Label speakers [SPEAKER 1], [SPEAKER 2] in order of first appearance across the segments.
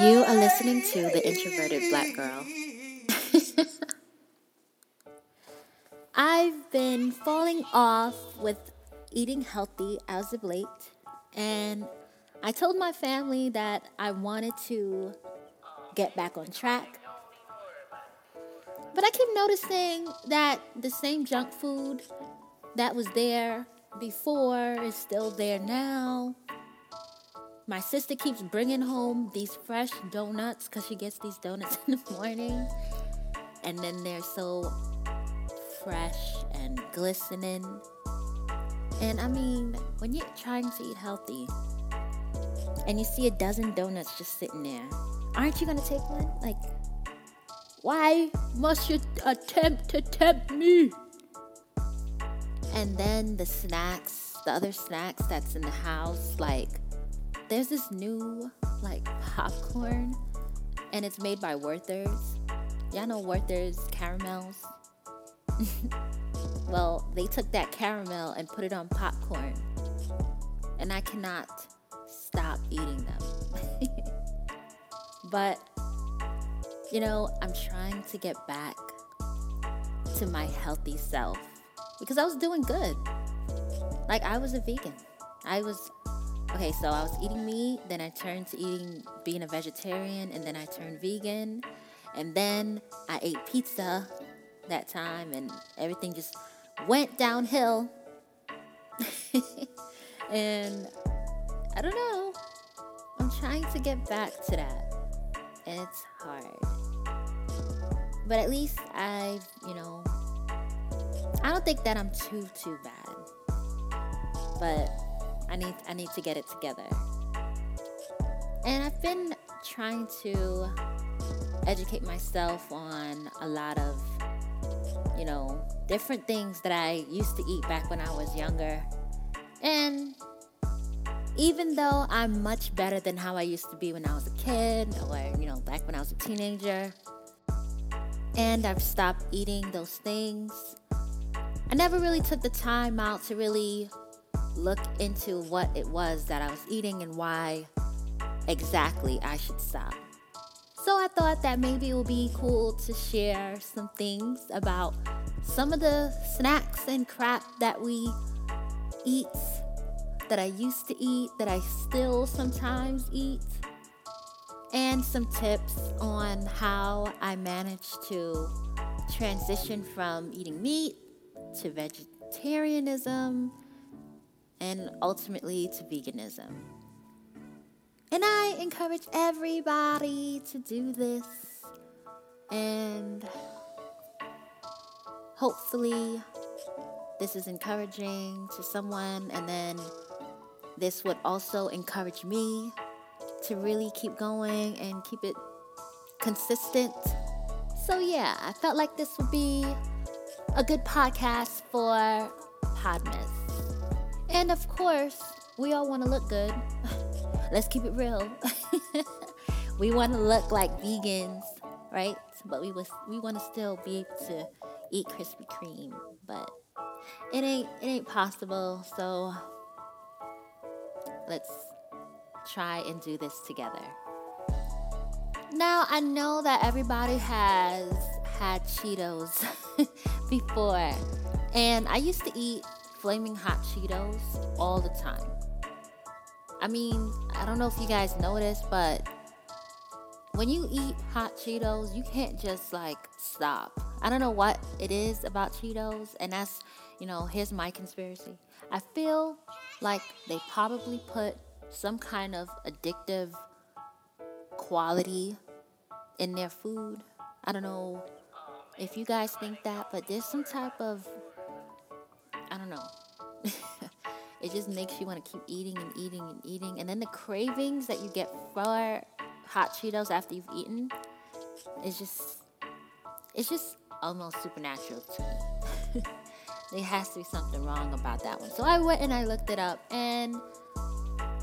[SPEAKER 1] You are listening to The Introverted Black Girl. I've been falling off with eating healthy as of late, and I told my family that I wanted to get back on track. But I keep noticing that the same junk food that was there before is still there now. My sister keeps bringing home these fresh donuts because she gets these donuts in the morning. And then they're so fresh and glistening. And I mean, when you're trying to eat healthy and you see a dozen donuts just sitting there, aren't you going to take one? Like, why must you attempt to tempt me? And then the snacks, the other snacks that's in the house, like there's this new like popcorn and it's made by Werther's. Y'all know Werther's caramels? well, they took that caramel and put it on popcorn. And I cannot stop eating them. but, you know, I'm trying to get back to my healthy self because I was doing good. Like, I was a vegan. I was okay, so I was eating meat, then I turned to eating being a vegetarian, and then I turned vegan, and then I ate pizza that time, and everything just went downhill. and I don't know. I'm trying to get back to that. And it's hard. But at least I've, you know, I don't think that I'm too, too bad. But I need I need to get it together. And I've been trying to educate myself on a lot of you know, different things that I used to eat back when I was younger. And even though I'm much better than how I used to be when I was a kid or, you know, back when I was a teenager, and I've stopped eating those things, I never really took the time out to really look into what it was that I was eating and why exactly I should stop. So I thought that maybe it would be cool to share some things about some of the snacks and crap that we eat, that I used to eat, that I still sometimes eat, and some tips on how I managed to transition from eating meat to vegetarianism and ultimately to veganism. And I encourage everybody to do this. And hopefully, this is encouraging to someone. And then this would also encourage me to really keep going and keep it consistent. So, yeah, I felt like this would be a good podcast for Podmas. And of course, we all want to look good. Let's keep it real. we want to look like vegans, right? But we was we want to still be able to eat Krispy Kreme, but it ain't it ain't possible. So let's try and do this together. Now, I know that everybody has had Cheetos before, and I used to eat flaming hot Cheetos all the time. I mean, I don't know if you guys noticed, but when you eat hot Cheetos, you can't just like stop. I don't know what it is about Cheetos, and that's, you know, here's my conspiracy. I feel like they probably put some kind of addictive quality in their food. I don't know if you guys think that, but there's some type of don't know. it just makes you want to keep eating and eating and eating. And then the cravings that you get for hot Cheetos after you've eaten is just, it's just almost supernatural to me. there has to be something wrong about that one. So I went and I looked it up and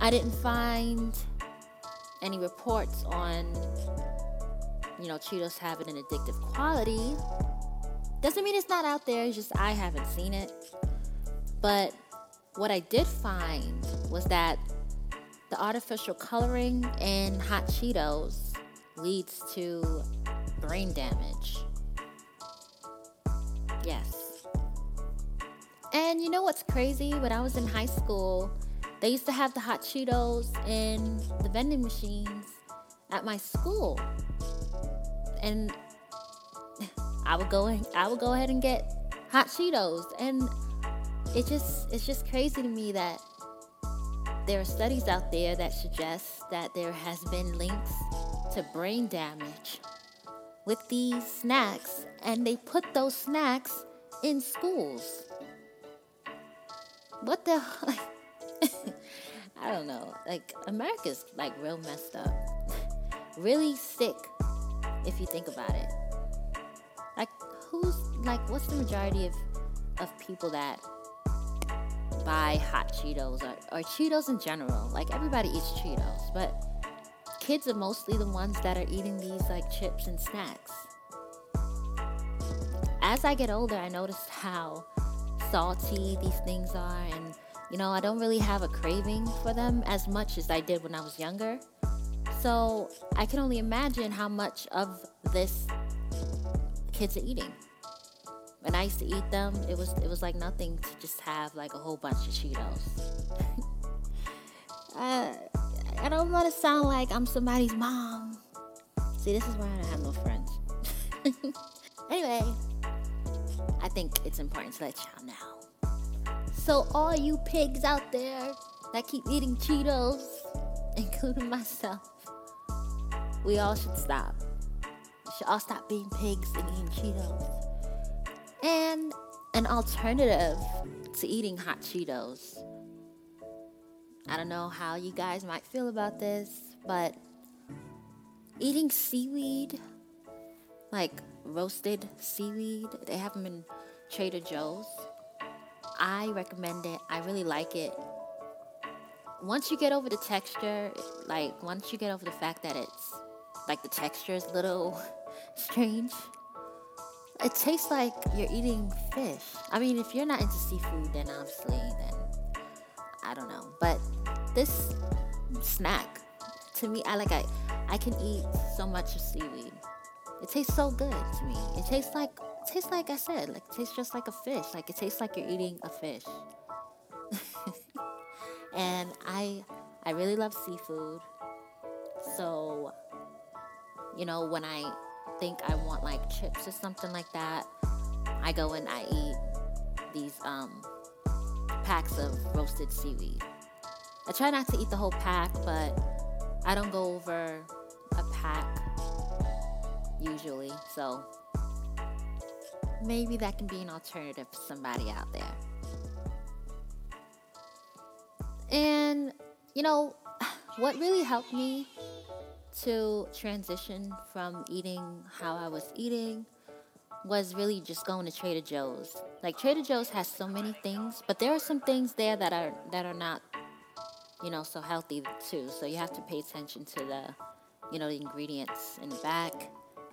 [SPEAKER 1] I didn't find any reports on, you know, Cheetos having an addictive quality. Doesn't mean it's not out there, it's just I haven't seen it. But what I did find was that the artificial coloring in hot Cheetos leads to brain damage. Yes. And you know what's crazy? When I was in high school, they used to have the hot Cheetos in the vending machines at my school. And I would go I would go ahead and get hot Cheetos and it just it's just crazy to me that there are studies out there that suggest that there has been links to brain damage with these snacks and they put those snacks in schools. What the I don't know. Like America's like real messed up. really sick if you think about it. Like who's like what's the majority of of people that buy hot Cheetos or, or Cheetos in general. Like everybody eats Cheetos, but kids are mostly the ones that are eating these like chips and snacks. As I get older, I noticed how salty these things are, and you know, I don't really have a craving for them as much as I did when I was younger. So I can only imagine how much of this kids are eating when I used to eat them, it was it was like nothing to just have like a whole bunch of Cheetos. uh, I don't want to sound like I'm somebody's mom. See, this is why I don't have no friends. anyway, I think it's important to let y'all know. So, all you pigs out there that keep eating Cheetos, including myself, we all should stop. We should all stop being pigs and eating Cheetos and an alternative to eating hot Cheetos. I don't know how you guys might feel about this, but eating seaweed, like roasted seaweed, they have them in Trader Joe's. I recommend it. I really like it. Once you get over the texture, like once you get over the fact that it's like the texture is a little strange, it tastes like you're eating fish. I mean, if you're not into seafood, then obviously, then I don't know. But this snack, to me, I like I, I can eat so much of seaweed. It tastes so good to me. It tastes like, it tastes like I said, like it tastes just like a fish. Like it tastes like you're eating a fish. and I, I really love seafood. So, you know, when I think I want like chips or something like that, I go and I eat these um, packs of roasted seaweed. I try not to eat the whole pack, but I don't go over a pack usually. So maybe that can be an alternative for somebody out there. And, you know, what really helped me to transition from eating how I was eating was really just going to Trader Joe's. Like Trader Joe's has so many things, but there are some things there that are that are not you know so healthy too. So you have to pay attention to the you know the ingredients in the back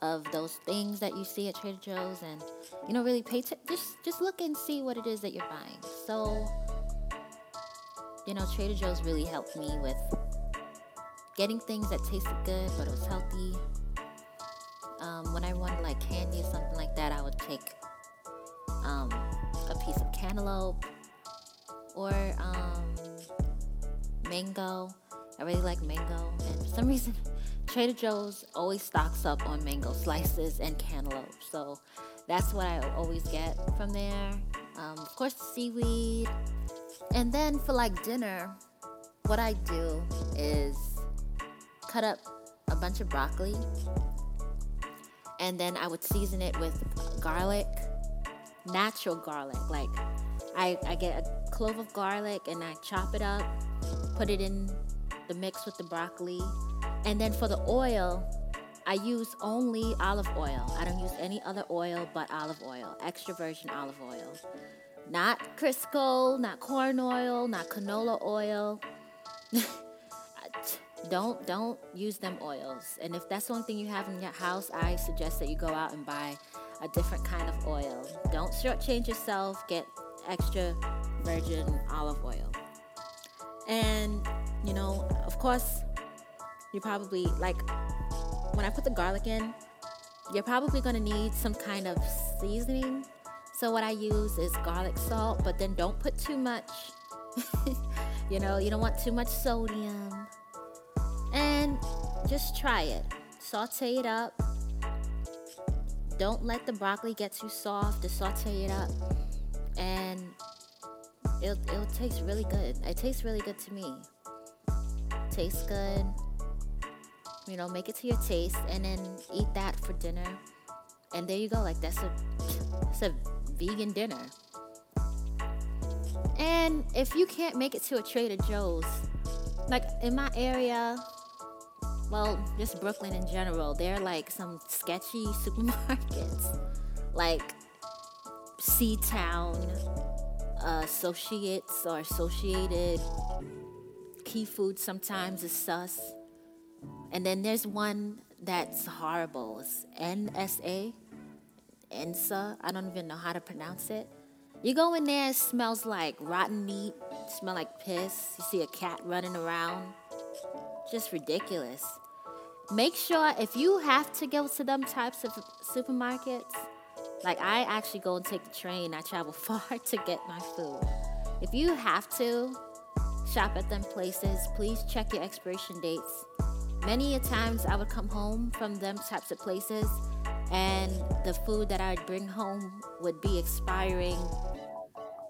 [SPEAKER 1] of those things that you see at Trader Joe's and you know really pay t- just just look and see what it is that you're buying. So you know Trader Joe's really helped me with getting things that tasted good but it was healthy. Um, when I wanted like candy or something like that, I would take um, a piece of cantaloupe or um, mango. I really like mango, and for some reason, Trader Joe's always stocks up on mango slices and cantaloupe. So that's what I always get from there. Um, of course, seaweed. And then for like dinner, what I do is cut up a bunch of broccoli and then I would season it with garlic, natural garlic. Like I, I get a clove of garlic and I chop it up, put it in the mix with the broccoli, and then for the oil, I use only olive oil. I don't use any other oil but olive oil, extra virgin olive oil. Not Crisco, not corn oil, not canola oil. don't don't use them oils. And if that's the only thing you have in your house, I suggest that you go out and buy a different kind of oil. Don't shortchange yourself. Get extra virgin olive oil. And, you know, of course, you probably, like, when I put the garlic in, you're probably gonna need some kind of seasoning. So, what I use is garlic salt, but then don't put too much. you know, you don't want too much sodium. Just try it. Saute it up. Don't let the broccoli get too soft. Just saute it up. And it'll, it'll taste really good. It tastes really good to me. Tastes good. You know, make it to your taste and then eat that for dinner. And there you go. Like that's a that's a vegan dinner. And if you can't make it to a Trader Joe's, like in my area, well, just Brooklyn in general, there are like some sketchy supermarkets, like C-Town, uh, Associates or Associated. Key Food sometimes is sus. And then there's one that's horrible. It's NSA, NSA. I don't even know how to pronounce it. You go in there, it smells like rotten meat, smell like piss. You see a cat running around. Just ridiculous. Make sure if you have to go to them types of supermarkets, like I actually go and take the train. I travel far to get my food. If you have to shop at them places, please check your expiration dates. Many a times I would come home from them types of places and the food that I'd bring home would be expiring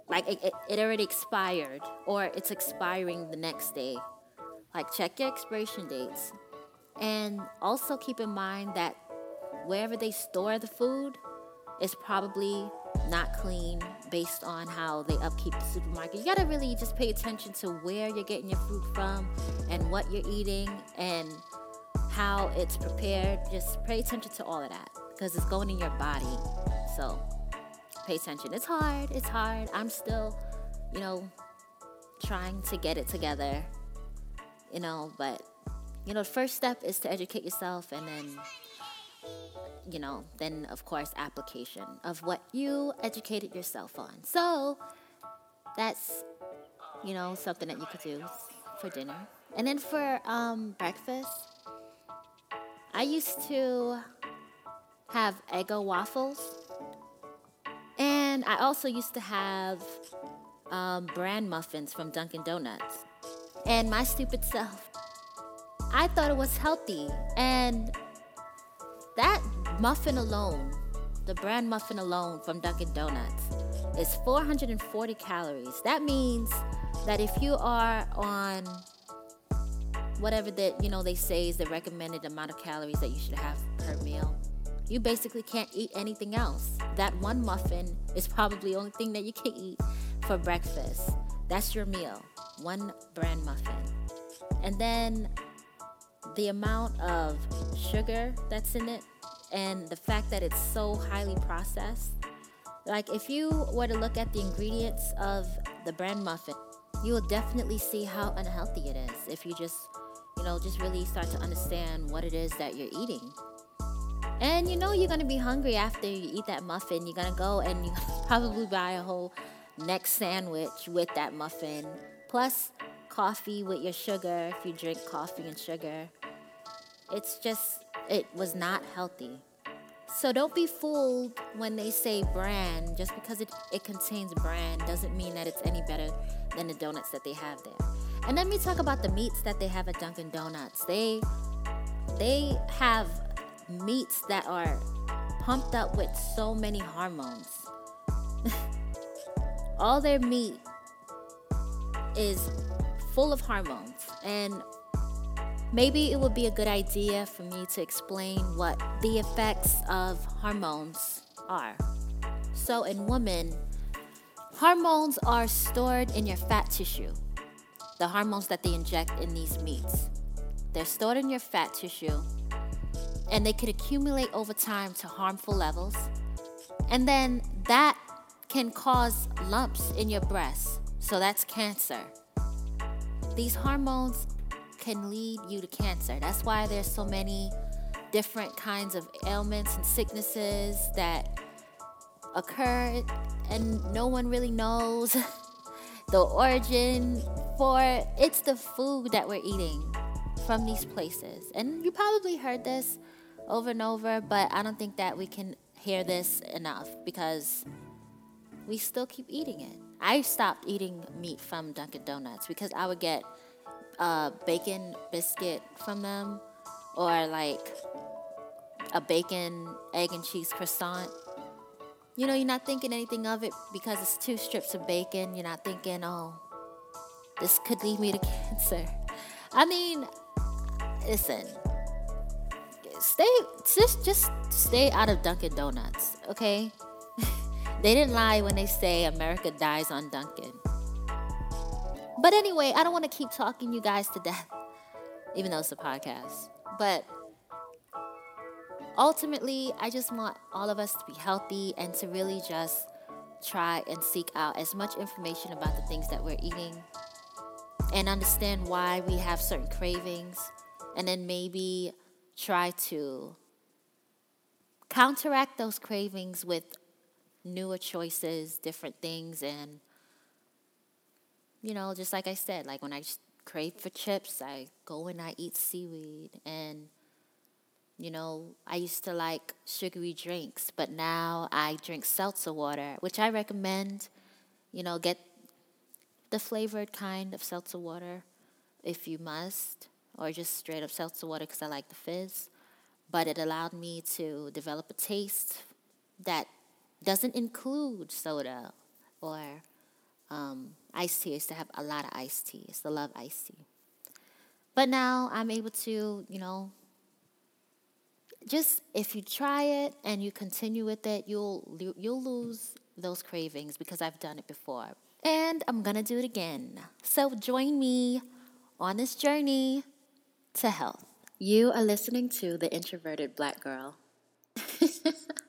[SPEAKER 1] like it, it, already expired or it's expiring the next day. Like check your expiration dates. And also keep in mind that wherever they store the food is probably not clean based on how they upkeep the supermarket. You gotta really just pay attention to where you're getting your food from and what you're eating and how it's prepared. Just pay attention to all of that because it's going in your body. So pay attention. It's hard. It's hard. I'm still, you know, trying to get it together, you know, but, you know, the first step is to educate yourself and then, you know, then of course, application of what you educated yourself on. So that's, you know, something that you could do for dinner. And then for um, breakfast, I used to have Eggo waffles and I also used to have um, bran muffins from Dunkin' Donuts. And my stupid self, I thought it was healthy. And that muffin alone, the bran muffin alone from Dunkin' Donuts, is 440 calories. That means that if you are on whatever that you know they say is the recommended amount of calories that you should have per meal you basically can't eat anything else. That one muffin is probably the only thing that you can eat for breakfast. That's your meal, one bran muffin. And then the amount of sugar that's in it and the fact that it's so highly processed. Like, if you were to look at the ingredients of the bran muffin, you will definitely see how unhealthy it is if you just, you know, just really start to understand what it is that you're eating. And you know you're gonna be hungry after you eat that muffin. You're gonna go and you probably buy a whole neck sandwich with that muffin, plus coffee with your sugar if you drink coffee and sugar. It's just, it was not healthy. So don't be fooled when they say bran. Just because it, it contains bran doesn't mean that it's any better than the donuts that they have there. And let me talk about the meats that they have at Dunkin' Donuts. They they have meats that are pumped up with so many hormones. All their meat is full of hormones. And maybe it would be a good idea for me to explain what the effects of hormones are. So, in women, hormones are stored in your fat tissue, the hormones that they inject in these meats. They're stored in your fat tissue and they could accumulate over time to harmful levels. And then that can cause lumps in your breast. So that's cancer. These hormones can lead you to cancer. That's why there's so many different kinds of ailments and sicknesses that occur and no one really knows the origin for it's the food that we're eating from these places. And you probably heard this over and over, but I don't think that we can hear this enough because we still keep eating it. I stopped eating meat from Dunkin' Donuts because I would get a bacon biscuit from them or like a bacon, egg, and cheese croissant. You know, you're not thinking anything of it because it's two strips of bacon. You're not thinking, oh, this could lead me to cancer. I mean, listen, stay, just, just stay out of Dunkin' Donuts, okay? They didn't lie when they say America dies on Dunkin'. But anyway, I don't want to keep talking you guys to death, even though it's a podcast. But ultimately, I just want all of us to be healthy and to really just try and seek out as much information about the things that we're eating and understand why we have certain cravings and then maybe try to counteract those cravings with newer choices, different things and you know, just like I said, like when I crave for chips, I go and I eat seaweed and you know, I used to like sugary drinks, but now I drink seltzer water, which I recommend. You know, get the flavored kind of seltzer water if you must, or just straight up seltzer water because I like the fizz. But it allowed me to develop a taste that doesn't include soda or um, iced tea. I used to have a lot of iced tea. I used to love iced tea. But now I'm able to, you know, just if you try it and you continue with it, you'll you'll lose those cravings because I've done it before. And I'm going to do it again. So join me on this journey to health. You are listening to The Introverted Black Girl.